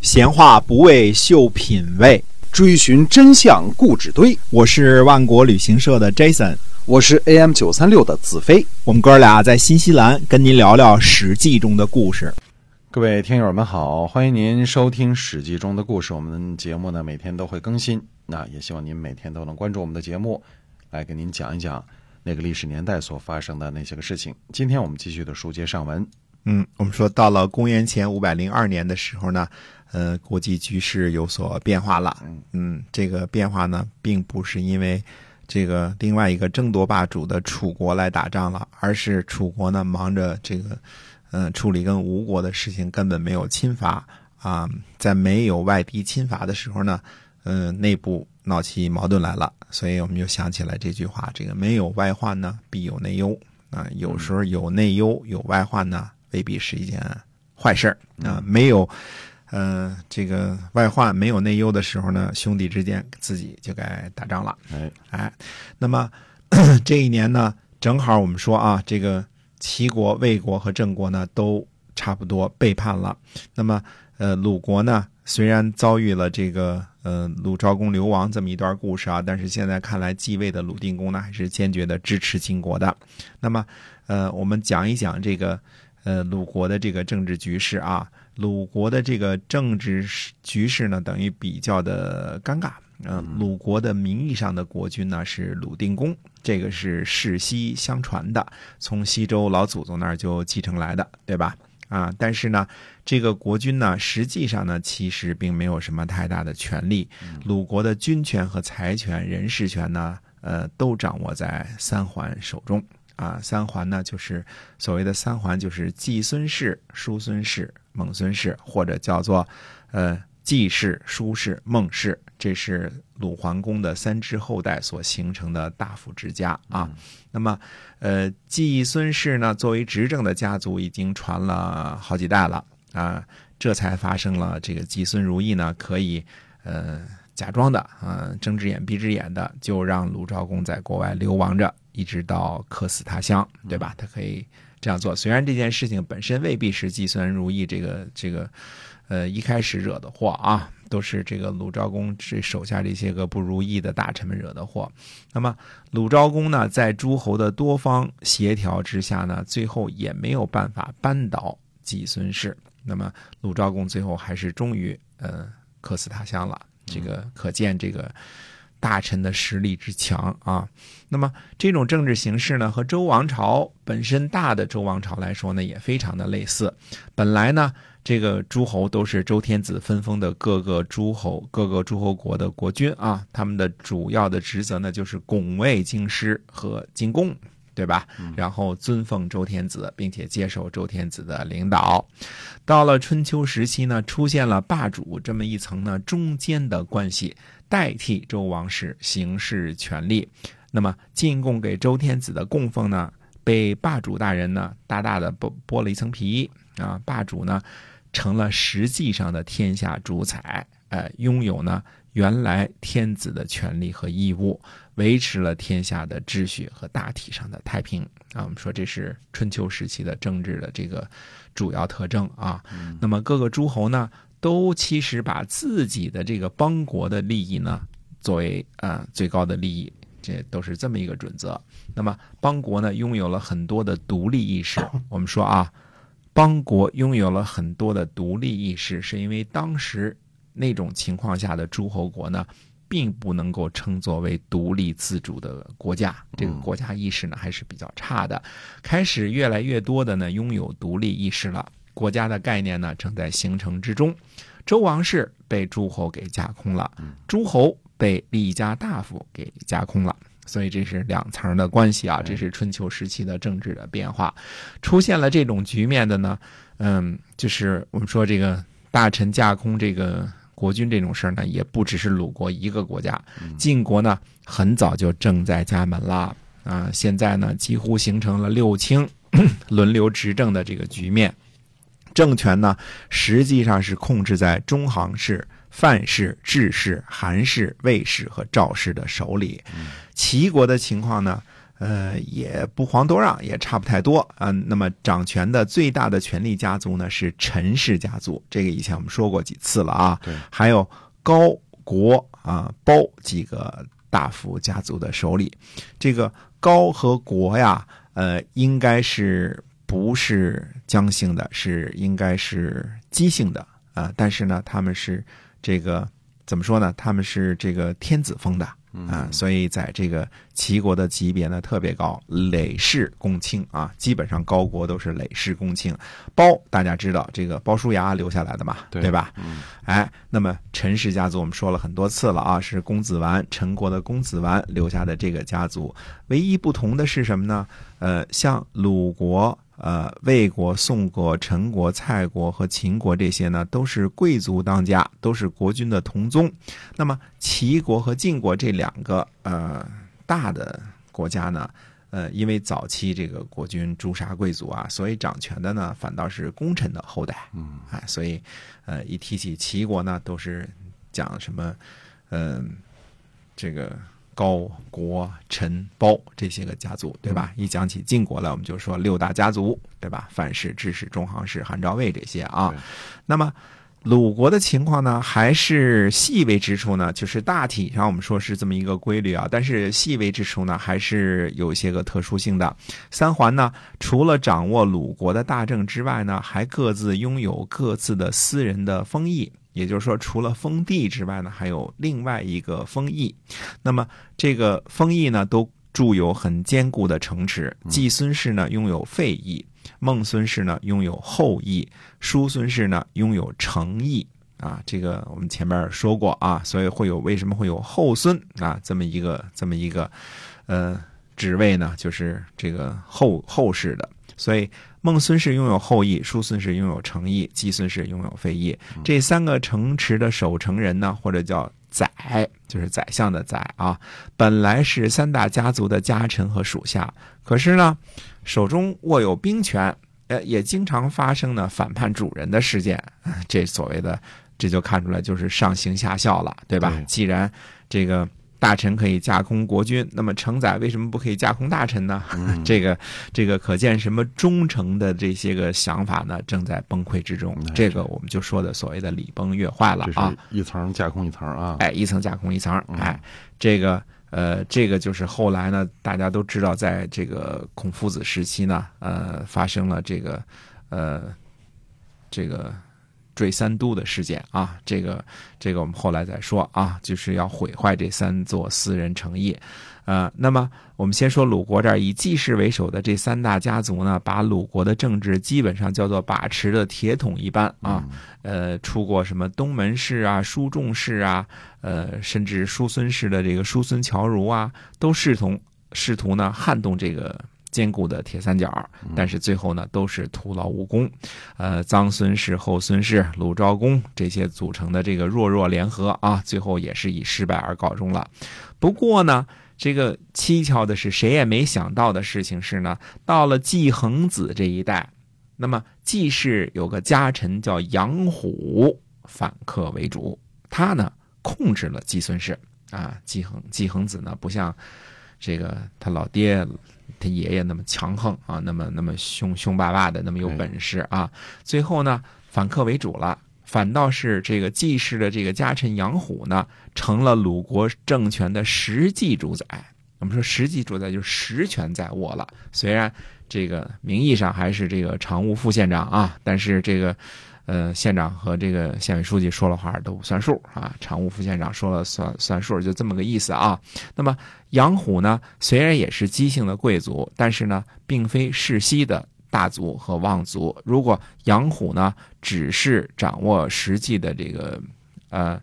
闲话不为秀品味，追寻真相故纸堆。我是万国旅行社的 Jason，我是 AM 九三六的子飞。我们哥俩在新西兰跟您聊聊《史记》中的故事。各位听友们好，欢迎您收听《史记》中的故事。我们节目呢每天都会更新，那也希望您每天都能关注我们的节目，来给您讲一讲那个历史年代所发生的那些个事情。今天我们继续的书接上文。嗯，我们说到了公元前五百零二年的时候呢，呃，国际局势有所变化了。嗯，这个变化呢，并不是因为这个另外一个争夺霸主的楚国来打仗了，而是楚国呢忙着这个，嗯，处理跟吴国的事情，根本没有侵伐啊。在没有外敌侵伐的时候呢，嗯，内部闹起矛盾来了，所以我们就想起来这句话：这个没有外患呢，必有内忧啊。有时候有内忧、有外患呢。未必是一件坏事啊！没有，呃，这个外患没有内忧的时候呢，兄弟之间自己就该打仗了。哎哎，那么 这一年呢，正好我们说啊，这个齐国、魏国和郑国呢都差不多背叛了。那么，呃，鲁国呢，虽然遭遇了这个呃鲁昭公流亡这么一段故事啊，但是现在看来，继位的鲁定公呢，还是坚决的支持晋国的。那么，呃，我们讲一讲这个。呃，鲁国的这个政治局势啊，鲁国的这个政治局势呢，等于比较的尴尬。嗯，鲁国的名义上的国君呢是鲁定公，这个是世袭相传的，从西周老祖宗那儿就继承来的，对吧？啊，但是呢，这个国君呢，实际上呢，其实并没有什么太大的权利。鲁国的军权和财权、人事权呢，呃，都掌握在三桓手中。啊，三桓呢，就是所谓的三桓，就是季孙氏、叔孙氏、孟孙氏，或者叫做呃季氏、叔氏、孟氏，这是鲁桓公的三支后代所形成的大夫之家啊。那么，呃，季孙氏呢，作为执政的家族，已经传了好几代了啊，这才发生了这个季孙如意呢，可以呃假装的啊睁只眼闭只眼的，就让鲁昭公在国外流亡着。一直到客死他乡，对吧？他可以这样做。虽然这件事情本身未必是季孙如意，这个这个，呃，一开始惹的祸啊，都是这个鲁昭公这手下这些个不如意的大臣们惹的祸。那么鲁昭公呢，在诸侯的多方协调之下呢，最后也没有办法扳倒季孙氏。那么鲁昭公最后还是终于呃客死他乡了。这个可见这个。大臣的实力之强啊，那么这种政治形式呢，和周王朝本身大的周王朝来说呢，也非常的类似。本来呢，这个诸侯都是周天子分封的各个诸侯、各个诸侯国的国君啊，他们的主要的职责呢，就是拱卫京师和进贡。对吧？然后尊奉周天子，并且接受周天子的领导。到了春秋时期呢，出现了霸主这么一层呢中间的关系，代替周王室行使权力。那么进贡给周天子的供奉呢，被霸主大人呢大大的剥剥了一层皮啊！霸主呢成了实际上的天下主宰，呃，拥有呢。原来天子的权利和义务，维持了天下的秩序和大体上的太平啊。我们说这是春秋时期的政治的这个主要特征啊。那么各个诸侯呢，都其实把自己的这个邦国的利益呢，作为啊最高的利益，这都是这么一个准则。那么邦国呢，拥有了很多的独立意识。我们说啊，邦国拥有了很多的独立意识，是因为当时。那种情况下的诸侯国呢，并不能够称作为独立自主的国家，这个国家意识呢还是比较差的。开始越来越多的呢拥有独立意识了，国家的概念呢正在形成之中。周王室被诸侯给架空了，诸侯被立家大夫给架空了，所以这是两层的关系啊。这是春秋时期的政治的变化，出现了这种局面的呢，嗯，就是我们说这个大臣架空这个。国君这种事儿呢，也不只是鲁国一个国家，晋国呢很早就正在家门了啊！现在呢，几乎形成了六卿 轮流执政的这个局面，政权呢实际上是控制在中行氏、范氏、智氏、韩氏、魏氏和赵氏的手里。齐国的情况呢，呃，也不遑多让，也差不太多啊。那么掌权的最大的权力家族呢是陈氏家族，这个以前我们说过几次了啊。对，还有高国啊、包几个大夫家族的手里，这个高和国呀，呃，应该是不是姜姓的，是应该是姬姓的啊、但是呢，他们是这个怎么说呢？他们是这个天子封的。啊，所以在这个齐国的级别呢特别高，累世公卿啊，基本上高国都是累世公卿。包大家知道这个包叔牙留下来的嘛，对吧？嗯哎，那么陈氏家族我们说了很多次了啊，是公子完陈国的公子完留下的这个家族。唯一不同的是什么呢？呃，像鲁国、呃魏国、宋国、陈国、蔡国和秦国这些呢，都是贵族当家，都是国君的同宗。那么齐国和晋国这两个呃大的国家呢，呃，因为早期这个国君诛杀贵族啊，所以掌权的呢反倒是功臣的后代。嗯，哎，所以呃，一提起齐国呢，都是讲什么，嗯、这个高、国、陈、包这些个家族，对吧？一讲起晋国来，我们就说六大家族，对吧？范氏、智氏、中行氏、韩赵魏这些啊。那么鲁国的情况呢，还是细微之处呢，就是大体上我们说是这么一个规律啊，但是细微之处呢，还是有些个特殊性的。三桓呢，除了掌握鲁国的大政之外呢，还各自拥有各自的私人的封邑。也就是说，除了封地之外呢，还有另外一个封邑。那么这个封邑呢，都筑有很坚固的城池。季孙氏呢，拥有废邑；孟孙氏呢，拥有后邑；叔孙氏呢，拥有成邑。啊，这个我们前面说过啊，所以会有为什么会有后孙啊这么一个这么一个呃职位呢？就是这个后后世的。所以孟孙氏拥有后裔，叔孙氏拥有成邑，季孙氏拥有废邑。这三个城池的守城人呢，或者叫宰，就是宰相的宰啊，本来是三大家族的家臣和属下，可是呢，手中握有兵权，呃，也经常发生呢反叛主人的事件。啊 这所谓的，这就看出来就是上行下效了，对吧？对既然这个大臣可以架空国君，那么承载为什么不可以架空大臣呢？嗯 这个这个可见什么忠诚的这些个想法呢，正在崩溃之中。这个我们就说的所谓的礼崩乐坏了啊！一层架空一层啊。哎，一层架空一层，嗯哎，这个呃，这个就是后来呢，大家都知道，在这个孔夫子时期呢，呃，发生了这个呃这个坠三都的事件啊，这个这个我们后来再说啊，就是要毁坏这三座私人城邑。呃，那么我们先说鲁国这儿，以季氏为首的这三大家族呢，把鲁国的政治基本上叫做把持的铁桶一般啊。呃，出过什么东门氏啊、叔仲氏啊，呃，甚至叔孙氏的这个叔孙侨如啊，都试图试图呢撼动这个坚固的铁三角，但是最后呢都是徒劳无功。呃，臧孙氏、后孙氏、鲁昭公这些组成的这个弱弱联合啊，最后也是以失败而告终了。不过呢。这个蹊跷的是，谁也没想到的事情是呢，到了季恒子这一代，那么季氏有个家臣叫杨虎，反客为主，他呢控制了季孙氏啊。季恒季恒子呢，不像这个他老爹、他爷爷那么强横啊，那么那么凶凶巴巴的，那么有本事啊。最后呢，反客为主了。反倒是这个季氏的这个家臣杨虎呢，成了鲁国政权的实际主宰。我们说实际主宰就是实权在握了，虽然这个名义上还是这个常务副县长啊，但是这个呃县长和这个县委书记说了话都不算数啊，常务副县长说了算算数，就这么个意思啊。那么杨虎呢，虽然也是姬姓的贵族，但是呢，并非世袭的。大族和望族，如果杨虎呢只是掌握实际的这个呃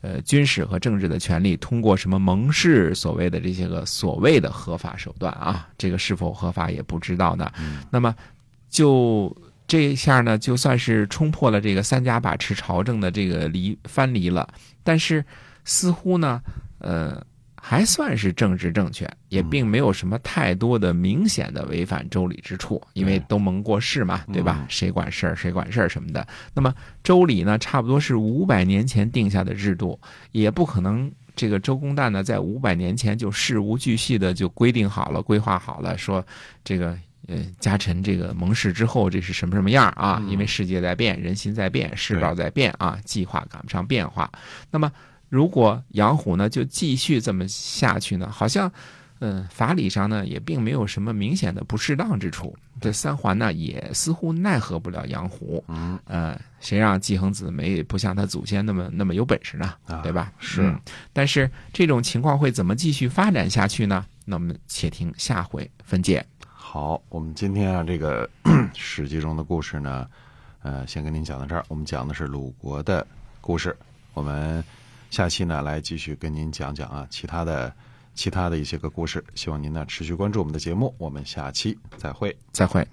呃军事和政治的权利，通过什么盟誓所谓的这些个所谓的合法手段啊，这个是否合法也不知道呢。那么就这一下呢，就算是冲破了这个三家把持朝政的这个离藩篱了，但是似乎呢，呃。还算是政治正确，也并没有什么太多的明显的违反周礼之处，因为都蒙过世嘛，对吧？谁管事儿谁管事儿什么的。那么周礼呢，差不多是五百年前定下的制度，也不可能这个周公旦呢，在五百年前就事无巨细的就规定好了、规划好了，说这个呃家臣这个盟誓之后，这是什么什么样啊？嗯因为世界在变，人心在变，世道在变啊，计划赶不上变化。那么如果杨虎呢就继续这么下去呢，好像。嗯，法理上呢也并没有什么明显的不适当之处。这三环呢也似乎奈何不了杨虎。嗯，呃，谁让季恒子没不像他祖先那么那么有本事呢？啊对吧？是嗯但是这种情况会怎么继续发展下去呢？那我们且听下回分解。好，我们今天啊，这个 史记中的故事呢，呃，先跟您讲到这儿。我们讲的是鲁国的故事，我们下期呢来继续跟您讲讲啊其他的其他的一些个故事。希望您呢持续关注我们的节目，我们下期再会。再会。